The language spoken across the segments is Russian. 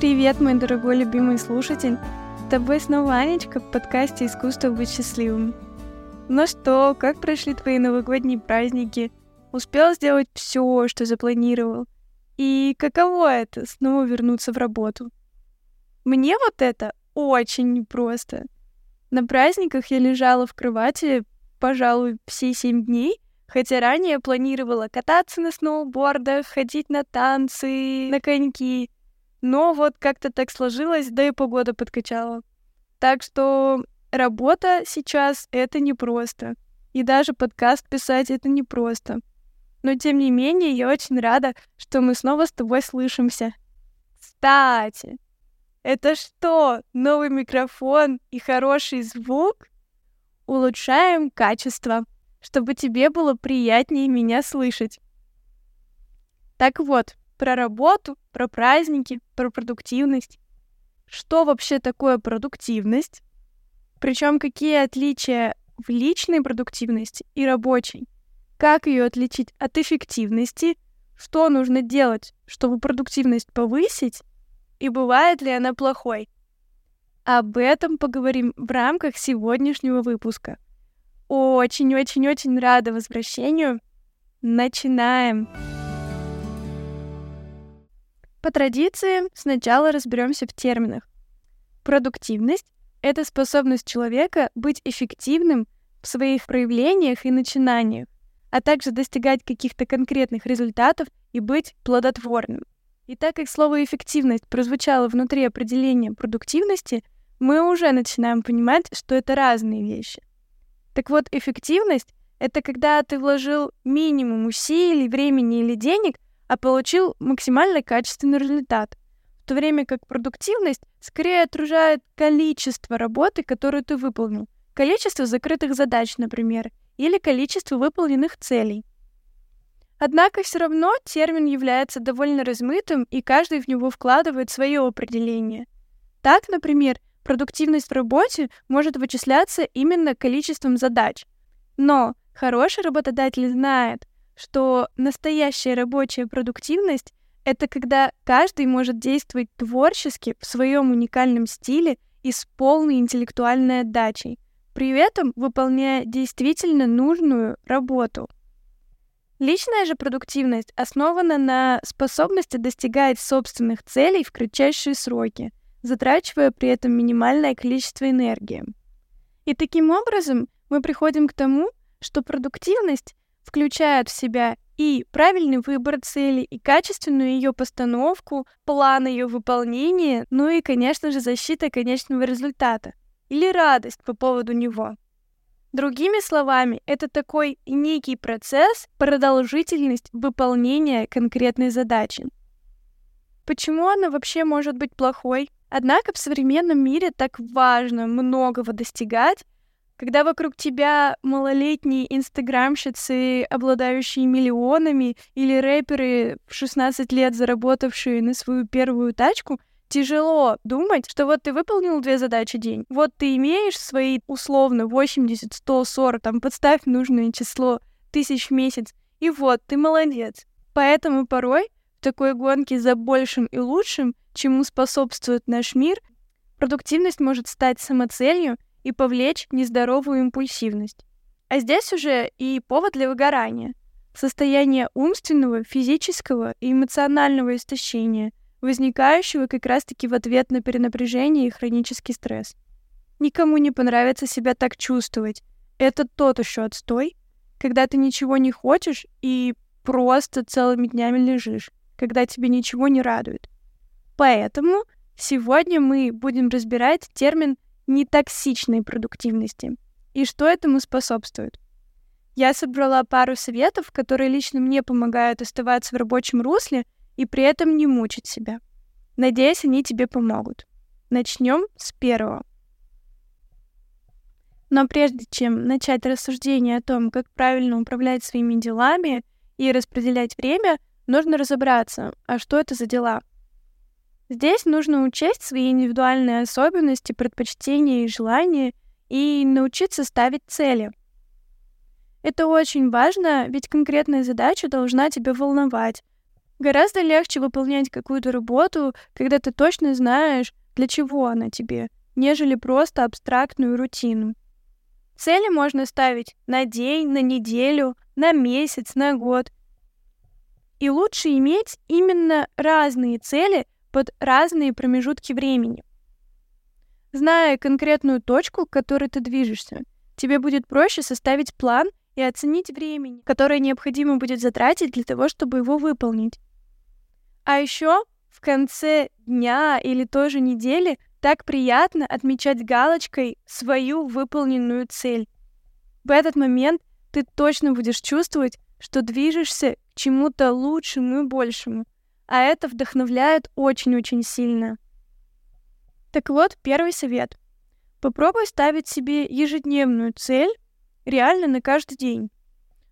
Привет, мой дорогой любимый слушатель! С тобой снова Анечка в подкасте «Искусство быть счастливым». Ну что, как прошли твои новогодние праздники? Успел сделать все, что запланировал? И каково это — снова вернуться в работу? Мне вот это очень непросто. На праздниках я лежала в кровати, пожалуй, все семь дней, хотя ранее планировала кататься на сноубордах, ходить на танцы, на коньки — но вот как-то так сложилось, да и погода подкачала. Так что работа сейчас — это непросто. И даже подкаст писать — это непросто. Но тем не менее, я очень рада, что мы снова с тобой слышимся. Кстати, это что, новый микрофон и хороший звук? Улучшаем качество, чтобы тебе было приятнее меня слышать. Так вот, про работу, про праздники, про продуктивность. Что вообще такое продуктивность? Причем какие отличия в личной продуктивности и рабочей? Как ее отличить от эффективности? Что нужно делать, чтобы продуктивность повысить? И бывает ли она плохой? Об этом поговорим в рамках сегодняшнего выпуска. Очень-очень-очень рада возвращению. Начинаем! Начинаем! По традиции сначала разберемся в терминах. Продуктивность — это способность человека быть эффективным в своих проявлениях и начинаниях, а также достигать каких-то конкретных результатов и быть плодотворным. И так как слово «эффективность» прозвучало внутри определения продуктивности, мы уже начинаем понимать, что это разные вещи. Так вот, эффективность — это когда ты вложил минимум усилий, времени или денег — а получил максимально качественный результат. В то время как продуктивность скорее отражает количество работы, которую ты выполнил, количество закрытых задач, например, или количество выполненных целей. Однако все равно термин является довольно размытым, и каждый в него вкладывает свое определение. Так, например, продуктивность в работе может вычисляться именно количеством задач. Но хороший работодатель знает, что настоящая рабочая продуктивность — это когда каждый может действовать творчески в своем уникальном стиле и с полной интеллектуальной отдачей, при этом выполняя действительно нужную работу. Личная же продуктивность основана на способности достигать собственных целей в кратчайшие сроки, затрачивая при этом минимальное количество энергии. И таким образом мы приходим к тому, что продуктивность включают в себя и правильный выбор цели, и качественную ее постановку, план ее выполнения, ну и, конечно же, защита конечного результата или радость по поводу него. Другими словами, это такой некий процесс, продолжительность выполнения конкретной задачи. Почему она вообще может быть плохой? Однако в современном мире так важно многого достигать, когда вокруг тебя малолетние инстаграмщицы, обладающие миллионами, или рэперы в 16 лет, заработавшие на свою первую тачку, тяжело думать, что вот ты выполнил две задачи день, вот ты имеешь свои условно 80, 100, 40, там подставь нужное число тысяч в месяц, и вот ты молодец. Поэтому порой в такой гонке за большим и лучшим, чему способствует наш мир, продуктивность может стать самоцелью и повлечь нездоровую импульсивность. А здесь уже и повод для выгорания. Состояние умственного, физического и эмоционального истощения, возникающего как раз-таки в ответ на перенапряжение и хронический стресс. Никому не понравится себя так чувствовать. Это тот еще отстой, когда ты ничего не хочешь и просто целыми днями лежишь, когда тебе ничего не радует. Поэтому сегодня мы будем разбирать термин нетоксичной продуктивности. И что этому способствует? Я собрала пару советов, которые лично мне помогают оставаться в рабочем русле и при этом не мучить себя. Надеюсь, они тебе помогут. Начнем с первого. Но прежде чем начать рассуждение о том, как правильно управлять своими делами и распределять время, нужно разобраться, а что это за дела — Здесь нужно учесть свои индивидуальные особенности, предпочтения и желания и научиться ставить цели. Это очень важно, ведь конкретная задача должна тебя волновать. Гораздо легче выполнять какую-то работу, когда ты точно знаешь, для чего она тебе, нежели просто абстрактную рутину. Цели можно ставить на день, на неделю, на месяц, на год. И лучше иметь именно разные цели под разные промежутки времени. Зная конкретную точку, к которой ты движешься, тебе будет проще составить план и оценить времени, которое необходимо будет затратить для того, чтобы его выполнить. А еще в конце дня или той же недели так приятно отмечать галочкой свою выполненную цель. В этот момент ты точно будешь чувствовать, что движешься к чему-то лучшему и большему, а это вдохновляет очень-очень сильно. Так вот, первый совет. Попробуй ставить себе ежедневную цель реально на каждый день.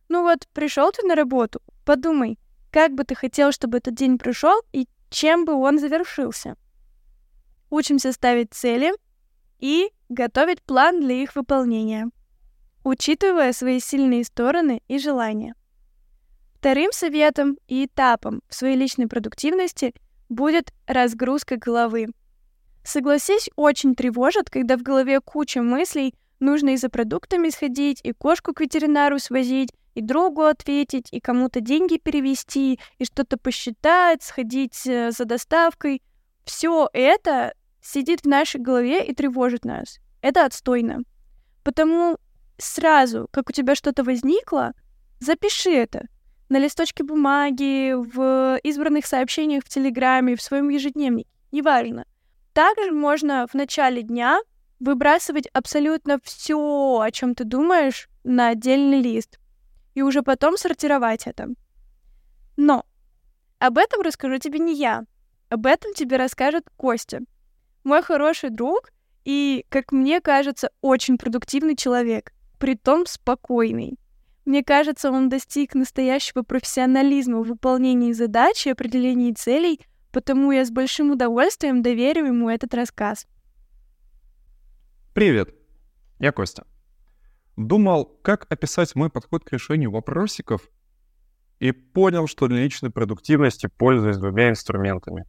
Ну вот, пришел ты на работу, подумай, как бы ты хотел, чтобы этот день прошел и чем бы он завершился. Учимся ставить цели и готовить план для их выполнения, учитывая свои сильные стороны и желания. Вторым советом и этапом в своей личной продуктивности будет разгрузка головы. Согласись, очень тревожит, когда в голове куча мыслей, нужно и за продуктами сходить, и кошку к ветеринару свозить, и другу ответить, и кому-то деньги перевести, и что-то посчитать, сходить э, за доставкой. Все это сидит в нашей голове и тревожит нас. Это отстойно. Потому сразу, как у тебя что-то возникло, запиши это на листочке бумаги, в избранных сообщениях в Телеграме, в своем ежедневнике, неважно. Также можно в начале дня выбрасывать абсолютно все, о чем ты думаешь, на отдельный лист и уже потом сортировать это. Но об этом расскажу тебе не я. Об этом тебе расскажет Костя. Мой хороший друг и, как мне кажется, очень продуктивный человек, притом спокойный. Мне кажется, он достиг настоящего профессионализма в выполнении задач и определении целей, потому я с большим удовольствием доверю ему этот рассказ. Привет, я Костя. Думал, как описать мой подход к решению вопросиков, и понял, что для личной продуктивности пользуюсь двумя инструментами.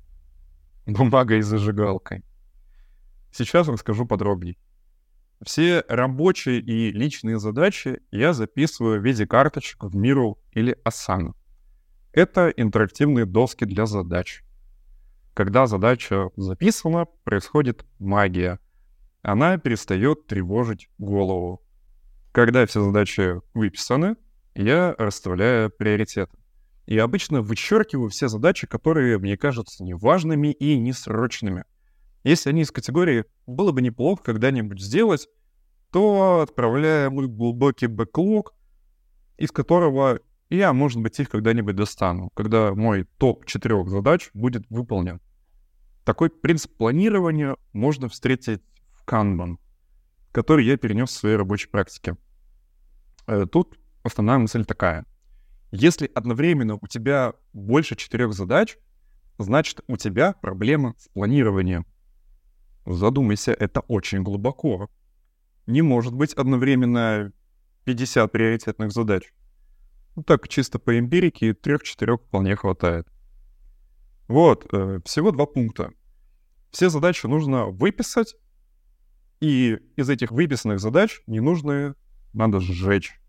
Бумагой и зажигалкой. Сейчас расскажу подробнее. Все рабочие и личные задачи я записываю в виде карточек в Miro или Asana. Это интерактивные доски для задач. Когда задача записана, происходит магия. Она перестает тревожить голову. Когда все задачи выписаны, я расставляю приоритеты. И обычно вычеркиваю все задачи, которые мне кажутся неважными и несрочными. Если они из категории «было бы неплохо когда-нибудь сделать», то отправляю мой глубокий бэклог, из которого я, может быть, их когда-нибудь достану, когда мой топ четырех задач будет выполнен. Такой принцип планирования можно встретить в Kanban — который я перенес в своей рабочей практике. Э, тут основная мысль такая. Если одновременно у тебя больше четырех задач, значит, у тебя проблема с планированием. Задумайся, это очень глубоко. Не может быть одновременно 50 приоритетных задач. Ну так, чисто по эмпирике, трех-четырех вполне хватает. Вот, э, всего два пункта. Все задачи нужно выписать и из этих выписанных задач ненужные надо сжечь.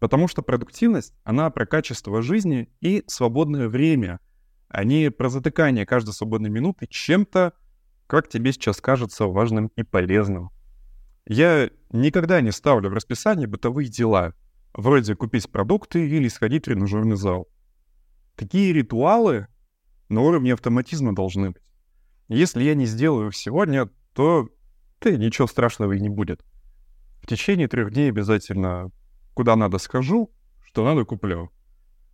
Потому что продуктивность, она про качество жизни и свободное время, а не про затыкание каждой свободной минуты чем-то, как тебе сейчас кажется важным и полезным. Я никогда не ставлю в расписание бытовые дела, вроде купить продукты или сходить в тренажерный зал. Такие ритуалы на уровне автоматизма должны быть. Если я не сделаю их сегодня, то да ничего страшного и не будет. В течение трех дней обязательно куда надо схожу, что надо куплю.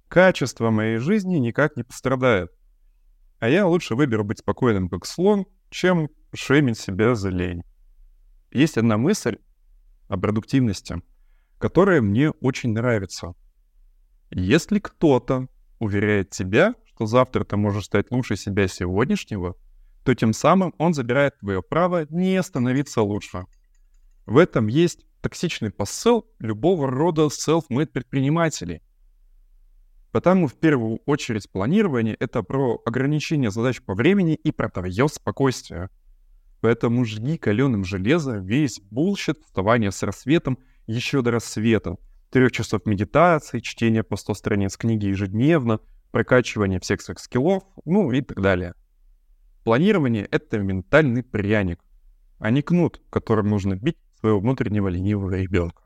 Качество моей жизни никак не пострадает. А я лучше выберу быть спокойным, как слон, чем шеймить себя за лень. Есть одна мысль о продуктивности, которая мне очень нравится. Если кто-то уверяет тебя, что завтра ты можешь стать лучше себя сегодняшнего, то тем самым он забирает твое право не становиться лучше. В этом есть токсичный посыл любого рода self-made предпринимателей. Потому в первую очередь планирование — это про ограничение задач по времени и про твое спокойствие. Поэтому жги каленым железом весь bullshit, вставание с рассветом еще до рассвета, трех часов медитации, чтение по 100 страниц книги ежедневно, прокачивание всех своих скиллов, ну и так далее. Планирование — это ментальный пряник, а не кнут, которым нужно бить своего внутреннего ленивого ребенка.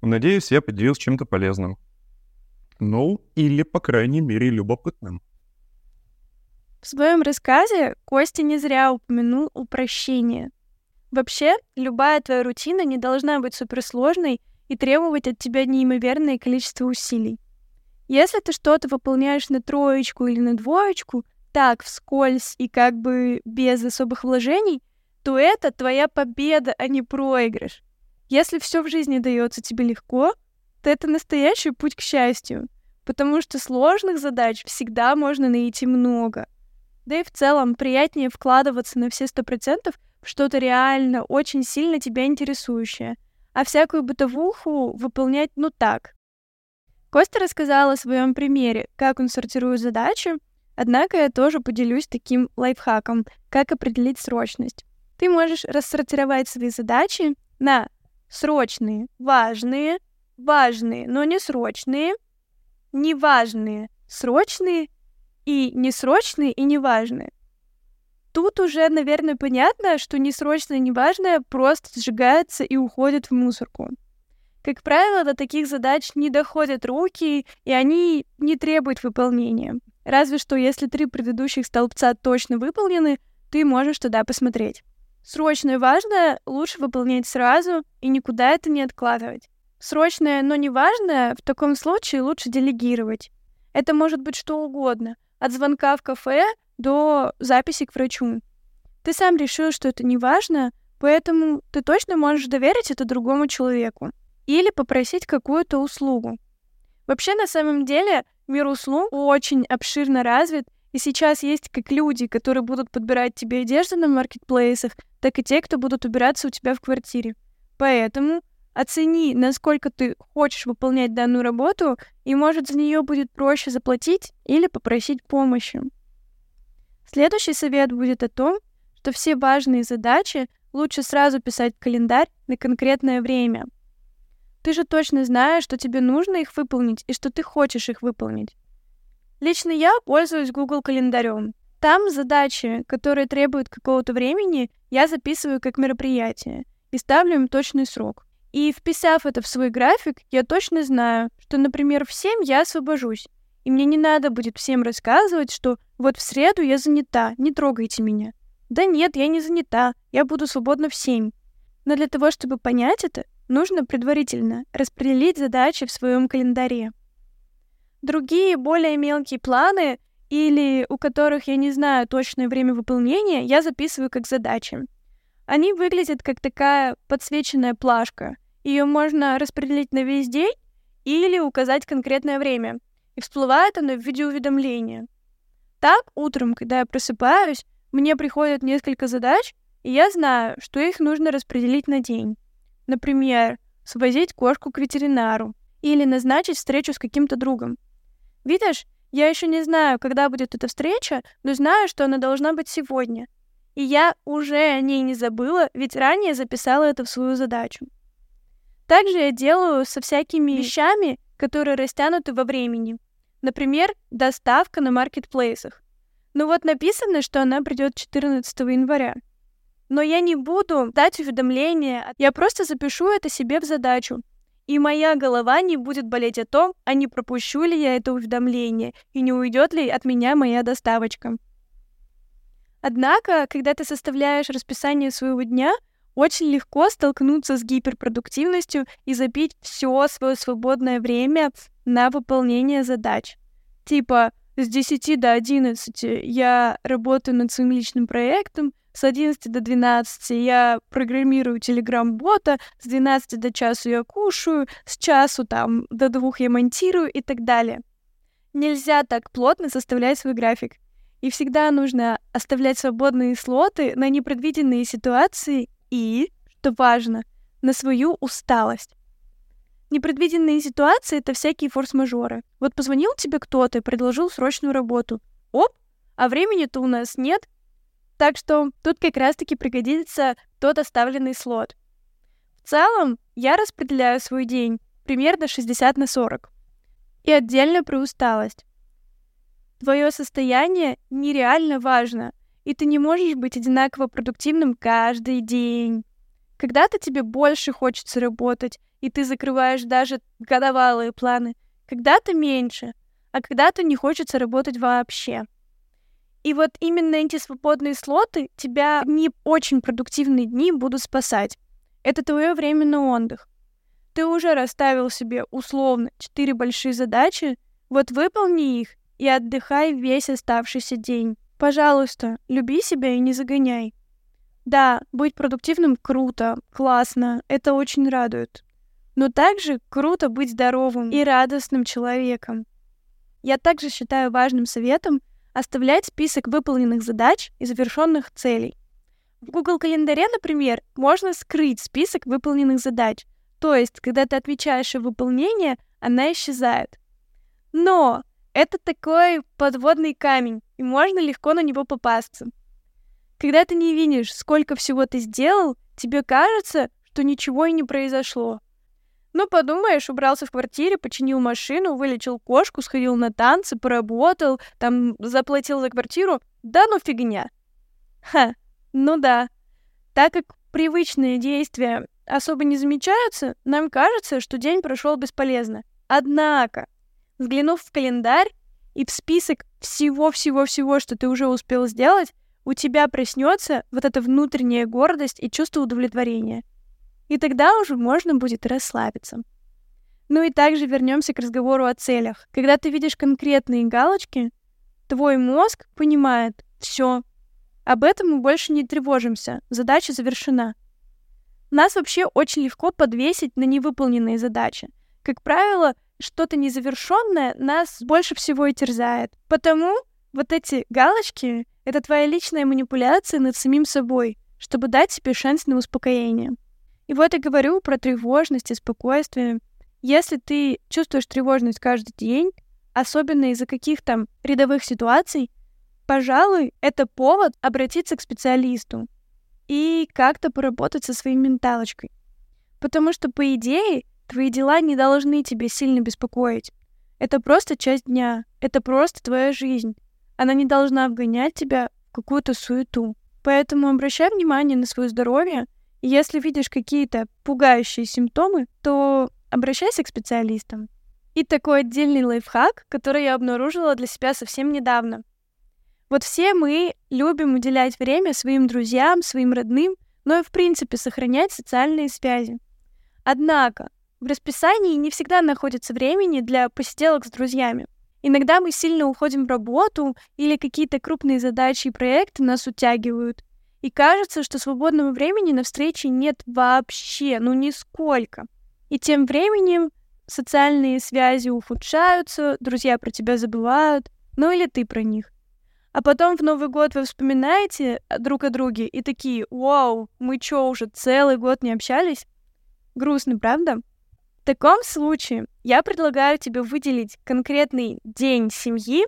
Надеюсь, я поделился чем-то полезным. Ну, или, по крайней мере, любопытным. В своем рассказе Костя не зря упомянул упрощение. Вообще, любая твоя рутина не должна быть суперсложной и требовать от тебя неимоверное количество усилий. Если ты что-то выполняешь на троечку или на двоечку, так, вскользь и как бы без особых вложений, то это твоя победа, а не проигрыш. Если все в жизни дается тебе легко, это настоящий путь к счастью, потому что сложных задач всегда можно найти много. Да и в целом приятнее вкладываться на все сто процентов в что-то реально очень сильно тебя интересующее, а всякую бытовуху выполнять ну так. Костя рассказал о своем примере, как он сортирует задачи, однако я тоже поделюсь таким лайфхаком, как определить срочность. Ты можешь рассортировать свои задачи на срочные, важные, важные, но не срочные, неважные, срочные и несрочные и неважные. Тут уже, наверное, понятно, что несрочное и неважное просто сжигается и уходит в мусорку. Как правило, до таких задач не доходят руки, и они не требуют выполнения. Разве что если три предыдущих столбца точно выполнены, ты можешь туда посмотреть. Срочное и важное лучше выполнять сразу и никуда это не откладывать. Срочное, но не важное в таком случае лучше делегировать. Это может быть что угодно, от звонка в кафе до записи к врачу. Ты сам решил, что это не важно, поэтому ты точно можешь доверить это другому человеку или попросить какую-то услугу. Вообще, на самом деле, мир услуг очень обширно развит, и сейчас есть как люди, которые будут подбирать тебе одежду на маркетплейсах, так и те, кто будут убираться у тебя в квартире. Поэтому оцени, насколько ты хочешь выполнять данную работу, и, может, за нее будет проще заплатить или попросить помощи. Следующий совет будет о том, что все важные задачи лучше сразу писать в календарь на конкретное время. Ты же точно знаешь, что тебе нужно их выполнить и что ты хочешь их выполнить. Лично я пользуюсь Google календарем. Там задачи, которые требуют какого-то времени, я записываю как мероприятие и ставлю им точный срок. И вписав это в свой график, я точно знаю, что, например, в 7 я освобожусь, и мне не надо будет всем рассказывать, что вот в среду я занята, не трогайте меня. Да нет, я не занята, я буду свободна в 7. Но для того, чтобы понять это, нужно предварительно распределить задачи в своем календаре. Другие, более мелкие планы или у которых я не знаю точное время выполнения, я записываю как задачи. Они выглядят как такая подсвеченная плашка. Ее можно распределить на весь день или указать конкретное время. И всплывает оно в виде уведомления. Так, утром, когда я просыпаюсь, мне приходят несколько задач, и я знаю, что их нужно распределить на день. Например, свозить кошку к ветеринару или назначить встречу с каким-то другом. Видишь, я еще не знаю, когда будет эта встреча, но знаю, что она должна быть сегодня. И я уже о ней не забыла, ведь ранее записала это в свою задачу. Также я делаю со всякими вещами, которые растянуты во времени. Например, доставка на маркетплейсах. Ну вот написано, что она придет 14 января. Но я не буду дать уведомление, я просто запишу это себе в задачу и моя голова не будет болеть о том, а не пропущу ли я это уведомление, и не уйдет ли от меня моя доставочка. Однако, когда ты составляешь расписание своего дня, очень легко столкнуться с гиперпродуктивностью и забить все свое свободное время на выполнение задач. Типа, с 10 до 11 я работаю над своим личным проектом, с 11 до 12 я программирую телеграм-бота, с 12 до часу я кушаю, с часу там до двух я монтирую и так далее. Нельзя так плотно составлять свой график. И всегда нужно оставлять свободные слоты на непредвиденные ситуации и, что важно, на свою усталость. Непредвиденные ситуации — это всякие форс-мажоры. Вот позвонил тебе кто-то и предложил срочную работу. Оп, а времени-то у нас нет. Так что тут как раз-таки пригодится тот оставленный слот. В целом, я распределяю свой день примерно 60 на 40. И отдельно про усталость. Твое состояние нереально важно, и ты не можешь быть одинаково продуктивным каждый день. Когда-то тебе больше хочется работать, и ты закрываешь даже годовалые планы. Когда-то меньше, а когда-то не хочется работать вообще. И вот именно эти свободные слоты тебя не очень продуктивные дни будут спасать. Это твое время на отдых. Ты уже расставил себе условно четыре большие задачи, вот выполни их и отдыхай весь оставшийся день. Пожалуйста, люби себя и не загоняй. Да, быть продуктивным круто, классно, это очень радует. Но также круто быть здоровым и радостным человеком. Я также считаю важным советом оставлять список выполненных задач и завершенных целей. В Google календаре, например, можно скрыть список выполненных задач, то есть, когда ты отвечаешь в выполнение, она исчезает. Но это такой подводный камень, и можно легко на него попасться. Когда ты не видишь, сколько всего ты сделал, тебе кажется, что ничего и не произошло. Ну, подумаешь, убрался в квартире, починил машину, вылечил кошку, сходил на танцы, поработал, там заплатил за квартиру. Да ну фигня. Ха, ну да. Так как привычные действия особо не замечаются, нам кажется, что день прошел бесполезно. Однако, взглянув в календарь и в список всего-всего-всего, что ты уже успел сделать, у тебя проснется вот эта внутренняя гордость и чувство удовлетворения. И тогда уже можно будет расслабиться. Ну и также вернемся к разговору о целях. Когда ты видишь конкретные галочки, твой мозг понимает, все, об этом мы больше не тревожимся, задача завершена. Нас вообще очень легко подвесить на невыполненные задачи. Как правило, что-то незавершенное нас больше всего и терзает. Потому вот эти галочки — это твоя личная манипуляция над самим собой, чтобы дать себе шанс на успокоение. И вот я говорю про тревожность и спокойствие. Если ты чувствуешь тревожность каждый день, особенно из-за каких-то рядовых ситуаций, пожалуй, это повод обратиться к специалисту и как-то поработать со своей менталочкой. Потому что, по идее, твои дела не должны тебя сильно беспокоить. Это просто часть дня, это просто твоя жизнь. Она не должна вгонять тебя в какую-то суету. Поэтому обращай внимание на свое здоровье, и если видишь какие-то пугающие симптомы, то обращайся к специалистам. И такой отдельный лайфхак, который я обнаружила для себя совсем недавно. Вот все мы любим уделять время своим друзьям, своим родным, но и в принципе сохранять социальные связи. Однако в расписании не всегда находится времени для посиделок с друзьями. Иногда мы сильно уходим в работу или какие-то крупные задачи и проекты нас утягивают. И кажется, что свободного времени на встрече нет вообще, ну нисколько. И тем временем социальные связи ухудшаются, друзья про тебя забывают, ну или ты про них. А потом в Новый год вы вспоминаете друг о друге и такие, вау, мы чё, уже целый год не общались? Грустно, правда? В таком случае я предлагаю тебе выделить конкретный день семьи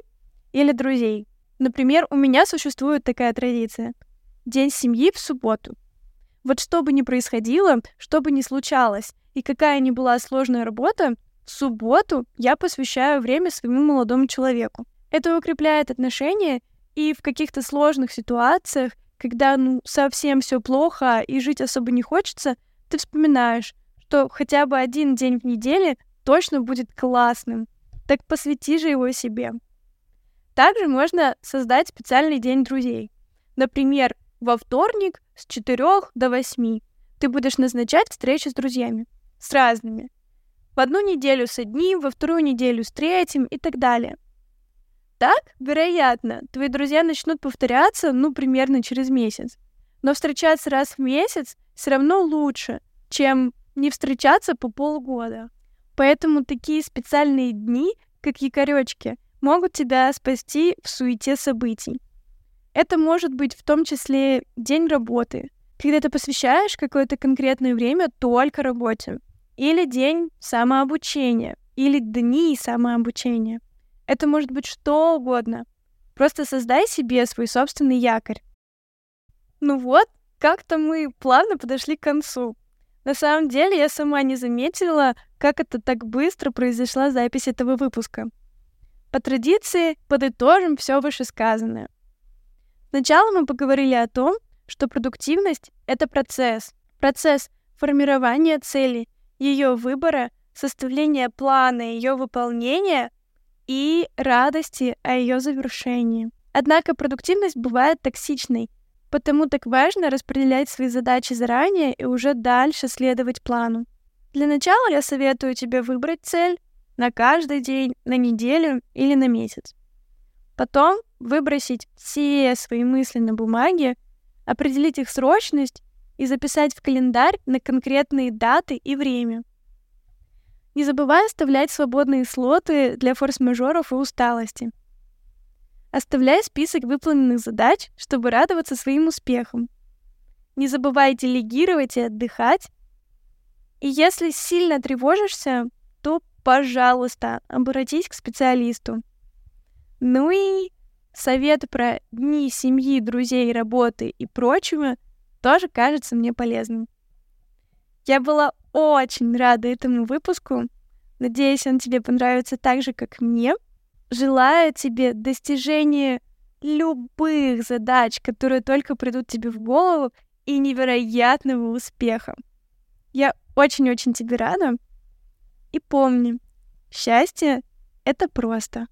или друзей. Например, у меня существует такая традиция. День семьи в субботу. Вот что бы ни происходило, что бы ни случалось, и какая ни была сложная работа, в субботу я посвящаю время своему молодому человеку. Это укрепляет отношения и в каких-то сложных ситуациях, когда ну, совсем все плохо и жить особо не хочется, ты вспоминаешь, что хотя бы один день в неделе точно будет классным. Так посвяти же его себе. Также можно создать специальный день друзей. Например, во вторник с 4 до 8 ты будешь назначать встречи с друзьями, с разными. В одну неделю с одним, во вторую неделю с третьим и так далее – так, вероятно, твои друзья начнут повторяться, ну, примерно через месяц. Но встречаться раз в месяц все равно лучше, чем не встречаться по полгода. Поэтому такие специальные дни, как якоречки, могут тебя спасти в суете событий. Это может быть в том числе день работы, когда ты посвящаешь какое-то конкретное время только работе. или день самообучения, или дни самообучения. Это может быть что угодно. Просто создай себе свой собственный якорь. Ну вот, как-то мы плавно подошли к концу. На самом деле я сама не заметила, как это так быстро произошла запись этого выпуска. По традиции подытожим все вышесказанное. Сначала мы поговорили о том, что продуктивность — это процесс. Процесс формирования цели, ее выбора, составления плана ее выполнения и радости о ее завершении. Однако продуктивность бывает токсичной, потому так важно распределять свои задачи заранее и уже дальше следовать плану. Для начала я советую тебе выбрать цель на каждый день, на неделю или на месяц. Потом выбросить все свои мысли на бумаге, определить их срочность и записать в календарь на конкретные даты и время. Не забывай оставлять свободные слоты для форс-мажоров и усталости. Оставляй список выполненных задач, чтобы радоваться своим успехам. Не забывай делегировать и отдыхать. И если сильно тревожишься, то, пожалуйста, обратись к специалисту. Ну и совет про дни семьи, друзей, работы и прочего — тоже кажется мне полезным. Я была очень рада этому выпуску. Надеюсь, он тебе понравится так же, как мне. Желаю тебе достижения любых задач, которые только придут тебе в голову, и невероятного успеха. Я очень-очень тебе рада. И помни, счастье — это просто.